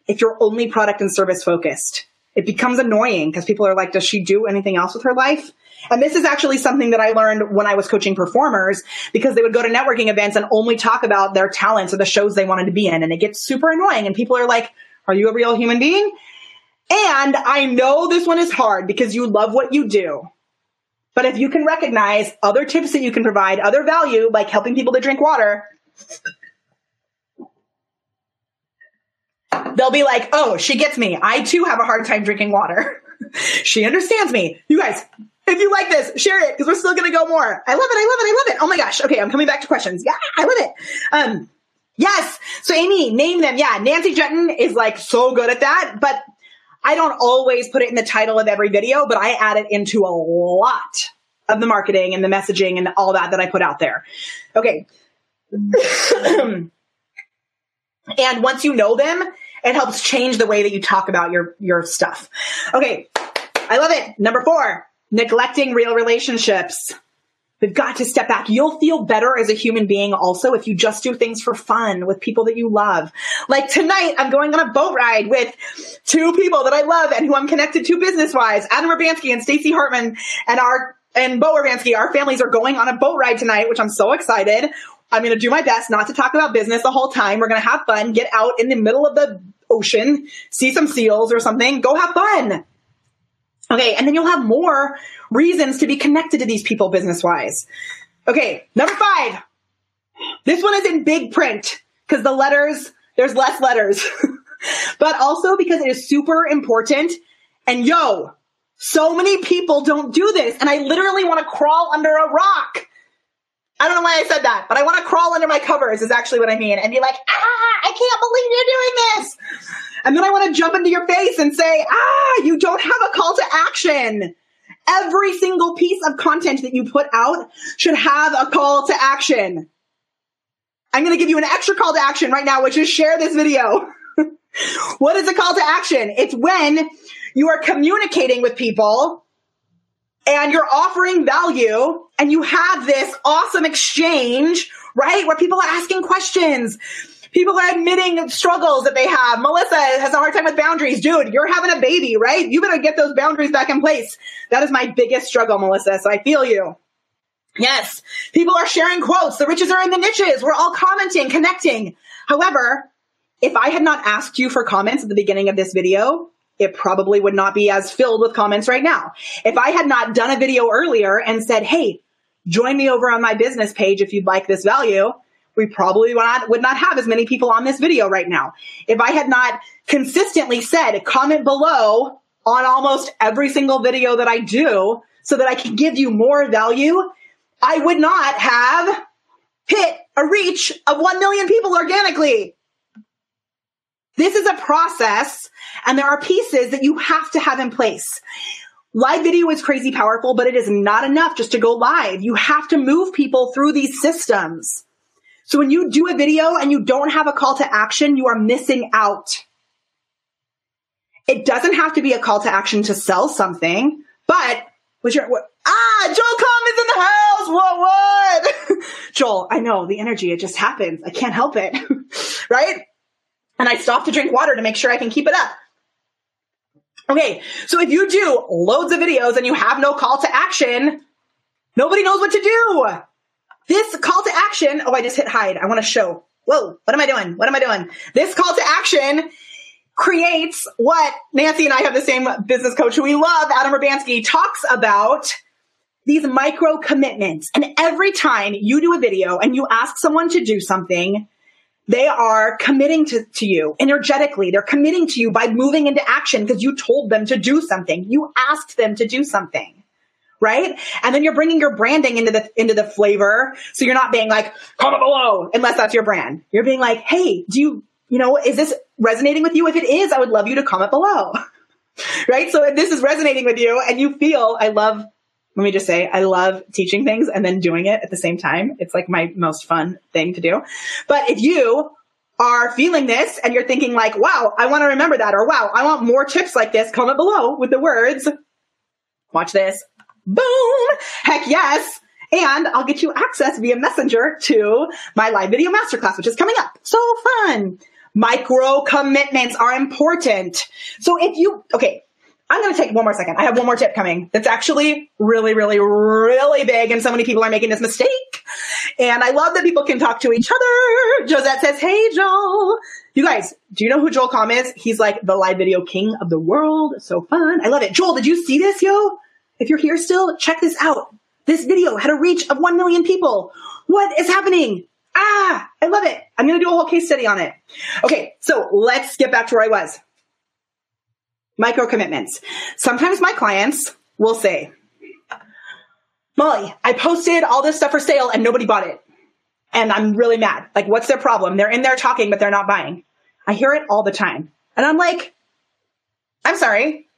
If you're only product and service focused, it becomes annoying because people are like, does she do anything else with her life? And this is actually something that I learned when I was coaching performers because they would go to networking events and only talk about their talents or the shows they wanted to be in. And it gets super annoying. And people are like, are you a real human being? And I know this one is hard because you love what you do. But if you can recognize other tips that you can provide, other value, like helping people to drink water, they'll be like, oh, she gets me. I too have a hard time drinking water. she understands me. You guys, if you like this, share it because we're still going to go more. I love it. I love it. I love it. Oh my gosh. Okay. I'm coming back to questions. Yeah. I love it. Um, yes. So Amy, name them. Yeah. Nancy Juetten is like so good at that, but I don't always put it in the title of every video, but I add it into a lot of the marketing and the messaging and all that that I put out there. Okay. and once you know them, it helps change the way that you talk about your, your stuff. Okay. I love it. Number four, neglecting real relationships. We've got to step back. You'll feel better as a human being also if you just do things for fun with people that you love. Like tonight, I'm going on a boat ride with two people that I love and who I'm connected to business wise. Adam Urbanski and Stacy Hartman and our, and Bo Urbanski. Our families are going on a boat ride tonight, which I'm so excited. I'm going to do my best not to talk about business the whole time. We're going to have fun, get out in the middle of the ocean, see some seals or something, go have fun. Okay. And then you'll have more reasons to be connected to these people business wise. Okay. Number five. This one is in big print because the letters, there's less letters, but also because it is super important. And yo, so many people don't do this. And I literally want to crawl under a rock. I don't know why I said that, but I want to crawl under my covers is actually what I mean and be like, ah, I can't believe you're doing this. And then I want to jump into your face and say, ah, you don't have a call to action. Every single piece of content that you put out should have a call to action. I'm going to give you an extra call to action right now, which is share this video. what is a call to action? It's when you are communicating with people and you're offering value and you have this awesome exchange, right? Where people are asking questions. People are admitting struggles that they have. Melissa has a hard time with boundaries. Dude, you're having a baby, right? You better get those boundaries back in place. That is my biggest struggle, Melissa. So I feel you. Yes. People are sharing quotes. The riches are in the niches. We're all commenting, connecting. However, if I had not asked you for comments at the beginning of this video, it probably would not be as filled with comments right now. If I had not done a video earlier and said, Hey, join me over on my business page if you'd like this value, we probably would not, would not have as many people on this video right now. If I had not consistently said comment below on almost every single video that I do so that I can give you more value, I would not have hit a reach of 1 million people organically. This is a process and there are pieces that you have to have in place. Live video is crazy powerful, but it is not enough just to go live. You have to move people through these systems. So when you do a video and you don't have a call to action, you are missing out. It doesn't have to be a call to action to sell something, but was your what, ah Joel Comm is in the house. What what? Joel, I know the energy. It just happens. I can't help it, right? And I stop to drink water to make sure I can keep it up. Okay, so if you do loads of videos and you have no call to action, nobody knows what to do. This call to action, oh, I just hit hide. I want to show. Whoa, what am I doing? What am I doing? This call to action creates what Nancy and I have the same business coach who we love, Adam Urbanski, talks about these micro commitments. And every time you do a video and you ask someone to do something, they are committing to, to you energetically. They're committing to you by moving into action because you told them to do something. You asked them to do something right? And then you're bringing your branding into the into the flavor. So you're not being like comment below unless that's your brand. You're being like, hey, do you you know is this resonating with you? If it is, I would love you to comment below, right? So if this is resonating with you and you feel, I love. Let me just say, I love teaching things and then doing it at the same time. It's like my most fun thing to do. But if you are feeling this and you're thinking like, wow, I want to remember that, or wow, I want more tips like this, comment below with the words, watch this, Boom. Heck yes. And I'll get you access via messenger to my live video masterclass, which is coming up. So fun. Micro commitments are important. So if you, okay, I'm going to take one more second. I have one more tip coming that's actually really, really, really big. And so many people are making this mistake. And I love that people can talk to each other. Josette says, Hey, Joel. You guys, do you know who Joel Comm is? He's like the live video king of the world. So fun. I love it. Joel, did you see this, yo? If you're here still, check this out. This video had a reach of 1 million people. What is happening? Ah, I love it. I'm going to do a whole case study on it. Okay. So let's get back to where I was micro commitments. Sometimes my clients will say, Molly, I posted all this stuff for sale and nobody bought it. And I'm really mad. Like, what's their problem? They're in there talking, but they're not buying. I hear it all the time. And I'm like, I'm sorry.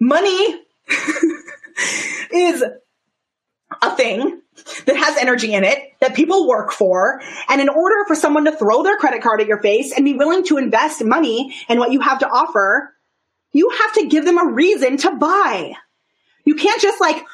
Money is a thing that has energy in it that people work for. And in order for someone to throw their credit card at your face and be willing to invest money in what you have to offer, you have to give them a reason to buy. You can't just like,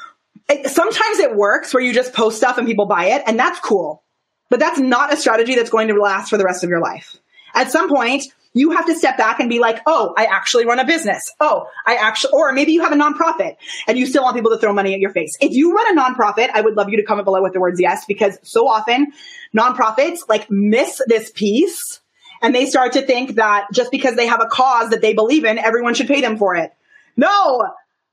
sometimes it works where you just post stuff and people buy it, and that's cool. But that's not a strategy that's going to last for the rest of your life. At some point, you have to step back and be like, oh, I actually run a business. Oh, I actually, or maybe you have a nonprofit and you still want people to throw money at your face. If you run a nonprofit, I would love you to comment below with the words yes, because so often nonprofits like miss this piece and they start to think that just because they have a cause that they believe in, everyone should pay them for it. No,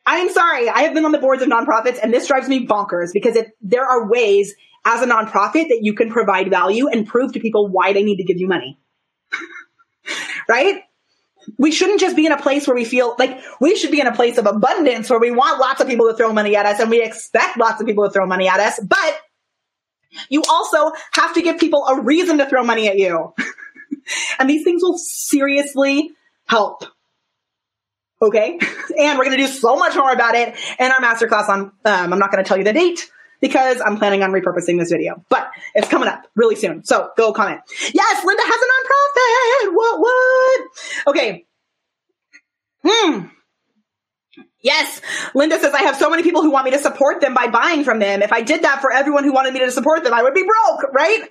I'm sorry. I have been on the boards of nonprofits and this drives me bonkers because if there are ways as a nonprofit that you can provide value and prove to people why they need to give you money. right? We shouldn't just be in a place where we feel like we should be in a place of abundance where we want lots of people to throw money at us and we expect lots of people to throw money at us, but you also have to give people a reason to throw money at you. and these things will seriously help. Okay. And we're going to do so much more about it in our masterclass on, um, I'm not going to tell you the date because I'm planning on repurposing this video, but it's coming up really soon. So go comment. Yes, Linda has a nonprofit. What, what? Okay. Hmm. Yes. Linda says, I have so many people who want me to support them by buying from them. If I did that for everyone who wanted me to support them, I would be broke, right?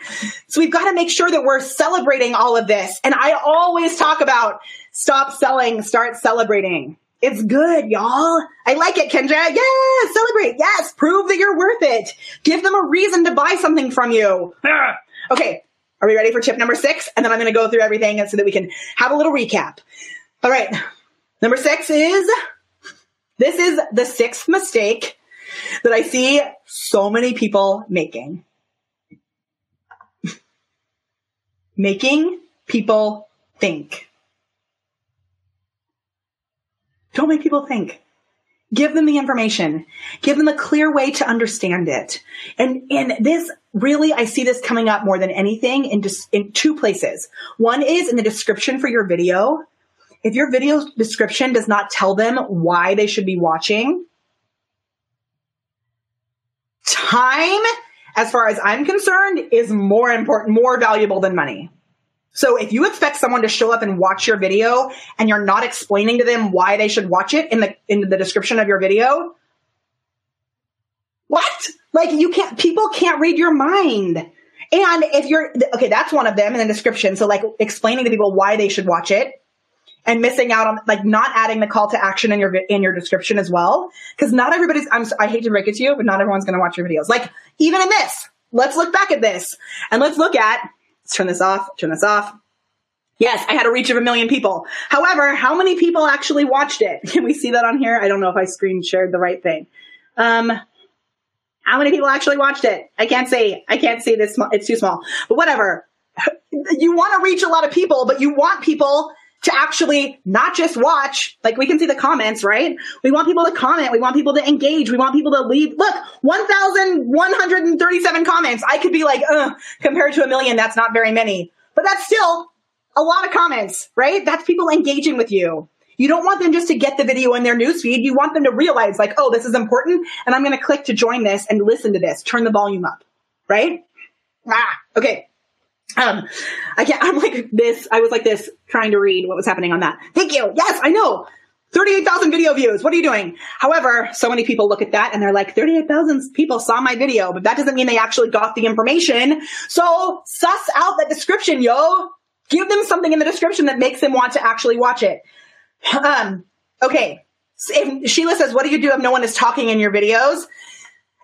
So we've got to make sure that we're celebrating all of this. And I always talk about stop selling, start celebrating. It's good, y'all. I like it, Kendra. Yes, celebrate. Yes, prove that you're worth it. Give them a reason to buy something from you. okay, are we ready for tip number six? And then I'm going to go through everything so that we can have a little recap. All right. Number six is this is the sixth mistake that I see so many people making. making people think. Don't make people think. Give them the information. Give them a clear way to understand it. And, and this really, I see this coming up more than anything in just in two places. One is in the description for your video if your video description does not tell them why they should be watching, time, as far as I'm concerned, is more important, more valuable than money. So if you expect someone to show up and watch your video and you're not explaining to them why they should watch it in the in the description of your video, what? Like you can't people can't read your mind. And if you're okay, that's one of them in the description. So like explaining to people why they should watch it and missing out on like not adding the call to action in your in your description as well because not everybody's I'm I hate to break it to you but not everyone's going to watch your videos like even in this let's look back at this and let's look at let's turn this off turn this off. Yes I had a reach of a million people. However how many people actually watched it? Can we see that on here? I don't know if I screen shared the right thing. Um how many people actually watched it? I can't say. I can't say this it's too small. But whatever. You want to reach a lot of people but you want people to actually not just watch, like we can see the comments, right? We want people to comment. We want people to engage. We want people to leave. Look, 1,137 comments. I could be like, uh, compared to a million, that's not very many, but that's still a lot of comments, right? That's people engaging with you. You don't want them just to get the video in their newsfeed. You want them to realize like, oh, this is important and I'm going to click to join this and listen to this. Turn the volume up, right? Ah, okay. Um, I can't, I'm like this, I was like this trying to read what was happening on that. Thank you. Yes, I know. 38,000 video views. What are you doing? However, so many people look at that and they're like, 38,000 people saw my video, but that doesn't mean they actually got the information. So suss out that description, yo. Give them something in the description that makes them want to actually watch it. Um, okay. If Sheila says, what do you do if no one is talking in your videos?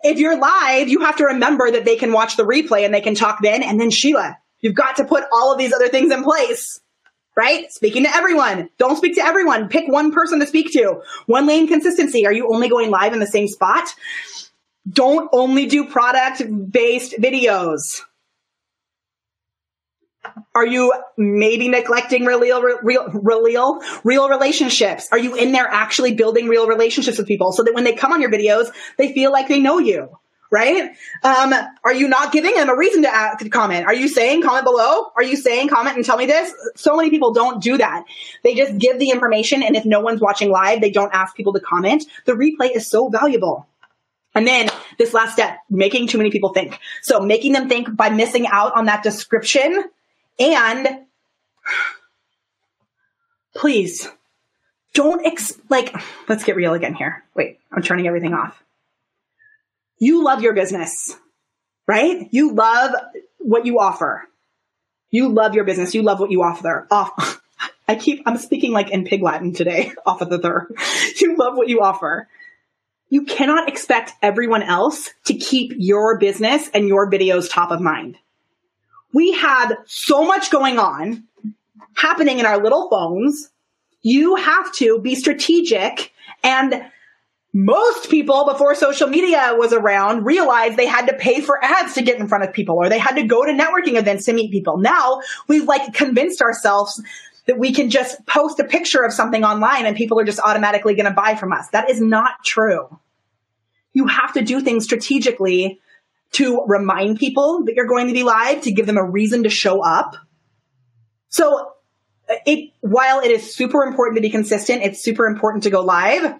If you're live, you have to remember that they can watch the replay and they can talk then. And then Sheila, you've got to put all of these other things in place right? Speaking to everyone. Don't speak to everyone. Pick one person to speak to. One lane consistency. Are you only going live in the same spot? Don't only do product based videos. Are you maybe neglecting real, real, real, real relationships? Are you in there actually building real relationships with people so that when they come on your videos, they feel like they know you? Right? Um, are you not giving them a reason to, ask, comment? Are you saying comment below? Are you saying comment and tell me this? So many people don't do that. They just give the information, and if no one's watching live, they don't ask people to comment. The replay is so valuable. And then this last step, making too many people think. So making them think by missing out on that description and please don't ex- like, let's get real again here. Wait, I'm turning everything off you love your business, right? You love what you offer. You love your business. You love what you offer. Off. I keep, I'm speaking like in pig Latin today, off of the third. You love what you offer. You cannot expect everyone else to keep your business and your videos top of mind. We have so much going on happening in our little phones. You have to be strategic and most people before social media was around realized they had to pay for ads to get in front of people or they had to go to networking events to meet people. Now we've like convinced ourselves that we can just post a picture of something online and people are just automatically going to buy from us. That is not true. You have to do things strategically to remind people that you're going to be live, to give them a reason to show up. So it, while it is super important to be consistent, it's super important to go live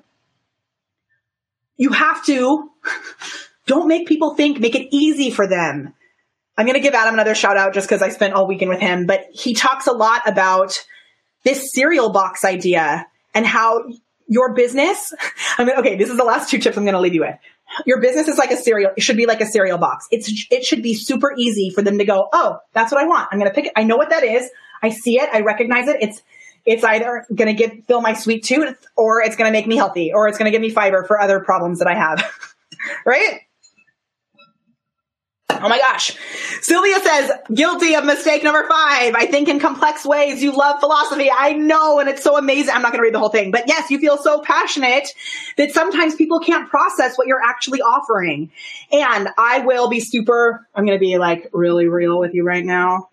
you have to don't make people think, make it easy for them. I'm going to give Adam another shout out just because I spent all weekend with him, but he talks a lot about this cereal box idea and how your business, I mean, okay, this is the last two tips I'm going to leave you with. Your business is like a cereal. It should be like a cereal box. It's, it should be super easy for them to go, Oh, that's what I want. I'm going to pick it. I know what that is. I see it. I recognize it. It's, it's either going to get fill my sweet tooth or it's going to make me healthy or it's going to give me fiber for other problems that I have. right? Oh my gosh. Sylvia says, guilty of mistake number five. I think in complex ways. You love philosophy. I know. And it's so amazing. I'm not going to read the whole thing, but yes, you feel so passionate that sometimes people can't process what you're actually offering. And I will be super, I'm going to be like really real with you right now.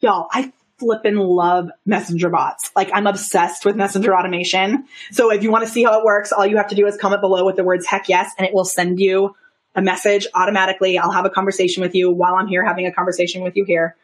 Y'all, I flippin' love messenger bots. Like I'm obsessed with messenger automation. So if you want to see how it works, all you have to do is comment below with the words heck yes, and it will send you a message automatically. I'll have a conversation with you while I'm here having a conversation with you here.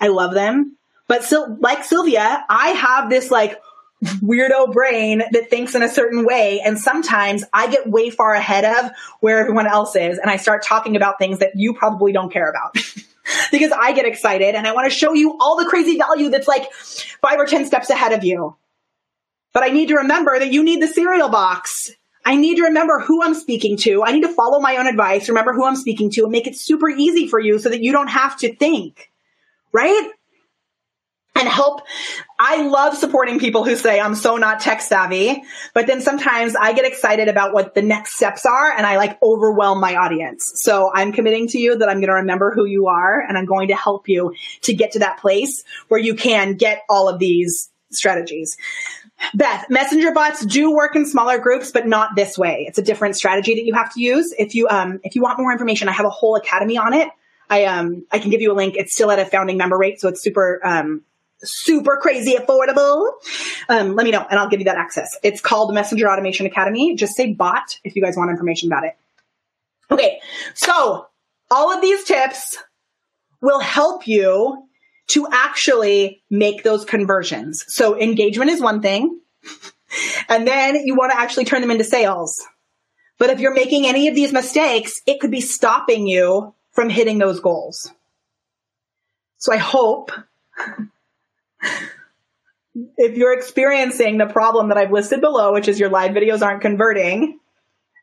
I love them. But like Sylvia, I have this like weirdo brain that thinks in a certain way. And sometimes I get way far ahead of where everyone else is. And I start talking about things that you probably don't care about. because I get excited and I want to show you all the crazy value that's like five or 10 steps ahead of you. But I need to remember that you need the cereal box. I need to remember who I'm speaking to. I need to follow my own advice, remember who I'm speaking to and make it super easy for you so that you don't have to think. Right? And help. I love supporting people who say, I'm so not tech savvy, but then sometimes I get excited about what the next steps are and I like overwhelm my audience. So I'm committing to you that I'm going to remember who you are and I'm going to help you to get to that place where you can get all of these strategies. Beth, messenger bots do work in smaller groups, but not this way. It's a different strategy that you have to use. If you, um, if you want more information, I have a whole academy on it. I, um, I can give you a link. It's still at a founding member rate. So it's super, um, super crazy affordable, um, let me know and I'll give you that access. It's called Messenger Automation Academy. Just say bot if you guys want information about it. Okay, so all of these tips will help you to actually make those conversions. So engagement is one thing, and then you want to actually turn them into sales. But if you're making any of these mistakes, it could be stopping you from hitting those goals. So I hope if you're experiencing the problem that I've listed below, which is your live videos aren't converting,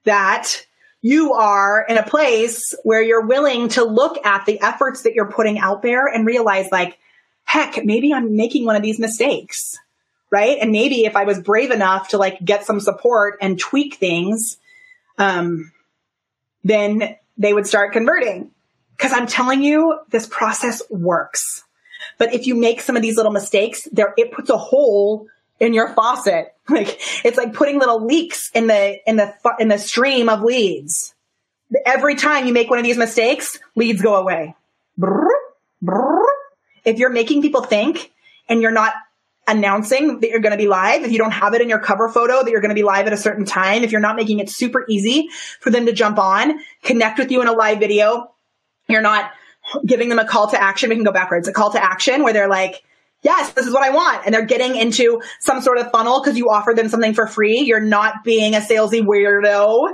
that you are in a place where you're willing to look at the efforts that you're putting out there and realize like, heck, maybe I'm making one of these mistakes. Right. And maybe if I was brave enough to like get some support and tweak things, um, then they would start converting. Cause I'm telling you, this process works. But if you make some of these little mistakes, there, it puts a hole in your faucet. Like it's like putting little leaks in the, in the, in the stream of leads. Every time you make one of these mistakes, leads go away. If you're making people think and you're not announcing that you're going to be live, if you don't have it in your cover photo that you're going to be live at a certain time, if you're not making it super easy for them to jump on, connect with you in a live video, you're not giving them a call to action. We can go backwards. A call to action where they're like, yes, this is what I want. And they're getting into some sort of funnel because you offered them something for free. You're not being a salesy weirdo.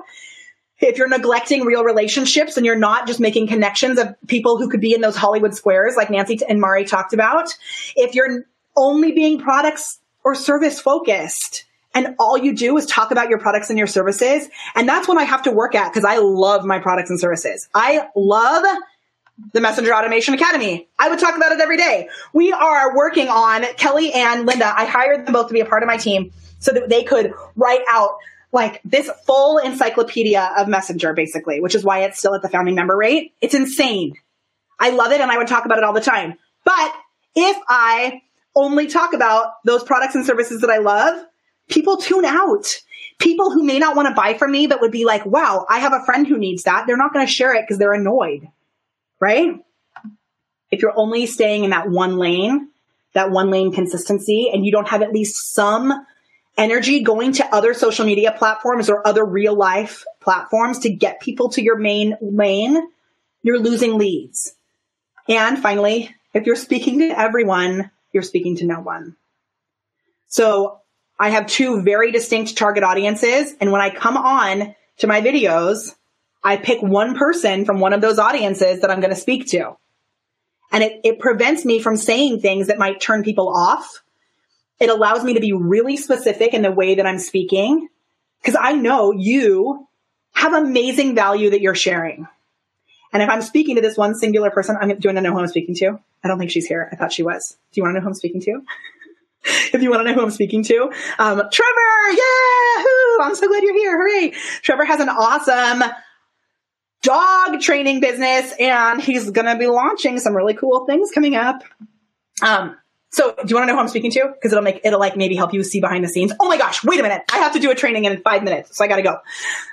If you're neglecting real relationships and you're not just making connections of people who could be in those Hollywood squares like Nancy and Mari talked about, if you're only being products or service focused, and all you do is talk about your products and your services. And that's when I have to work at because I love my products and services. I love the Messenger Automation Academy. I would talk about it every day. We are working on Kelly and Linda. I hired them both to be a part of my team so that they could write out like this full encyclopedia of Messenger, basically, which is why it's still at the founding member rate. It's insane. I love it and I would talk about it all the time. But if I only talk about those products and services that I love, people tune out. People who may not want to buy from me, but would be like, wow, I have a friend who needs that. They're not going to share it because they're annoyed right? If you're only staying in that one lane, that one lane consistency, and you don't have at least some energy going to other social media platforms or other real life platforms to get people to your main lane, you're losing leads. And finally, if you're speaking to everyone, you're speaking to no one. So I have two very distinct target audiences. And when I come on to my videos, I pick one person from one of those audiences that I'm going to speak to. And it, it prevents me from saying things that might turn people off. It allows me to be really specific in the way that I'm speaking because I know you have amazing value that you're sharing. And if I'm speaking to this one singular person, I'm, do you want to know who I'm speaking to? I don't think she's here. I thought she was. Do you want to know who I'm speaking to? if you want to know who I'm speaking to, um, Trevor, yahoo! I'm so glad you're here. Hooray! Trevor has an awesome dog training business and he's going to be launching some really cool things coming up. Um, so do you want to know who I'm speaking to? Because it'll make, it'll like maybe help you see behind the scenes. Oh my gosh, wait a minute. I have to do a training in five minutes. So I got to go.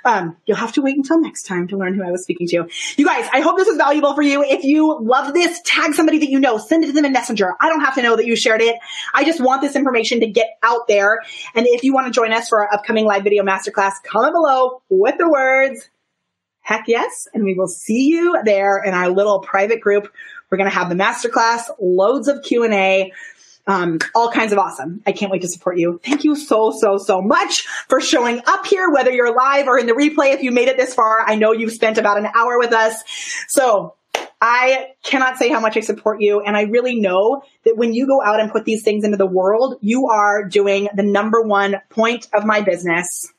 Um, you'll have to wait until next time to learn who I was speaking to. You guys, I hope this was valuable for you. If you love this, tag somebody that you know, send it to them in Messenger. I don't have to know that you shared it. I just want this information to get out there. And if you want to join us for our upcoming live video masterclass, comment below with the words Heck yes. And we will see you there in our little private group. We're going to have the masterclass, loads of Q and A, um, all kinds of awesome. I can't wait to support you. Thank you so, so, so much for showing up here, whether you're live or in the replay. If you made it this far, I know you've spent about an hour with us. So I cannot say how much I support you. And I really know that when you go out and put these things into the world, you are doing the number one point of my business,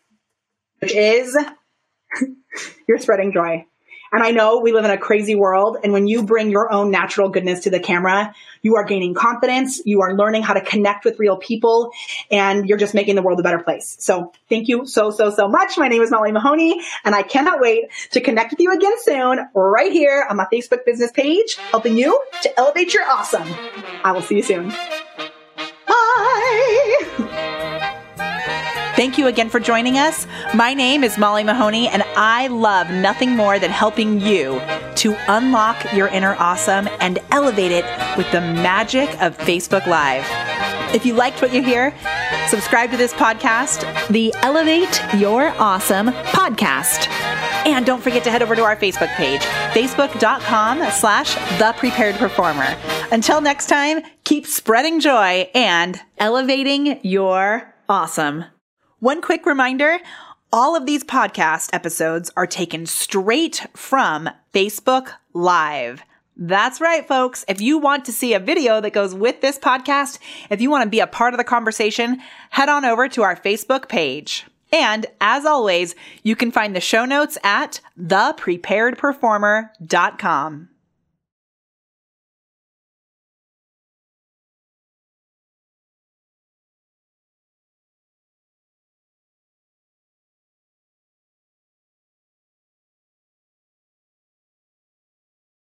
which is you're spreading joy. And I know we live in a crazy world. And when you bring your own natural goodness to the camera, you are gaining confidence. You are learning how to connect with real people and you're just making the world a better place. So thank you so, so, so much. My name is Molly Mahoney and I cannot wait to connect with you again soon right here on my Facebook business page, helping you to elevate your awesome. I will see you soon. Thank you again for joining us. My name is Molly Mahoney, and I love nothing more than helping you to unlock your inner awesome and elevate it with the magic of Facebook Live. If you liked what you hear, subscribe to this podcast, the Elevate Your Awesome podcast. And don't forget to head over to our Facebook page, facebook.com slash the prepared performer. Until next time, keep spreading joy and elevating your awesome. One quick reminder all of these podcast episodes are taken straight from Facebook Live. That's right, folks. If you want to see a video that goes with this podcast, if you want to be a part of the conversation, head on over to our Facebook page. And as always, you can find the show notes at thepreparedperformer.com.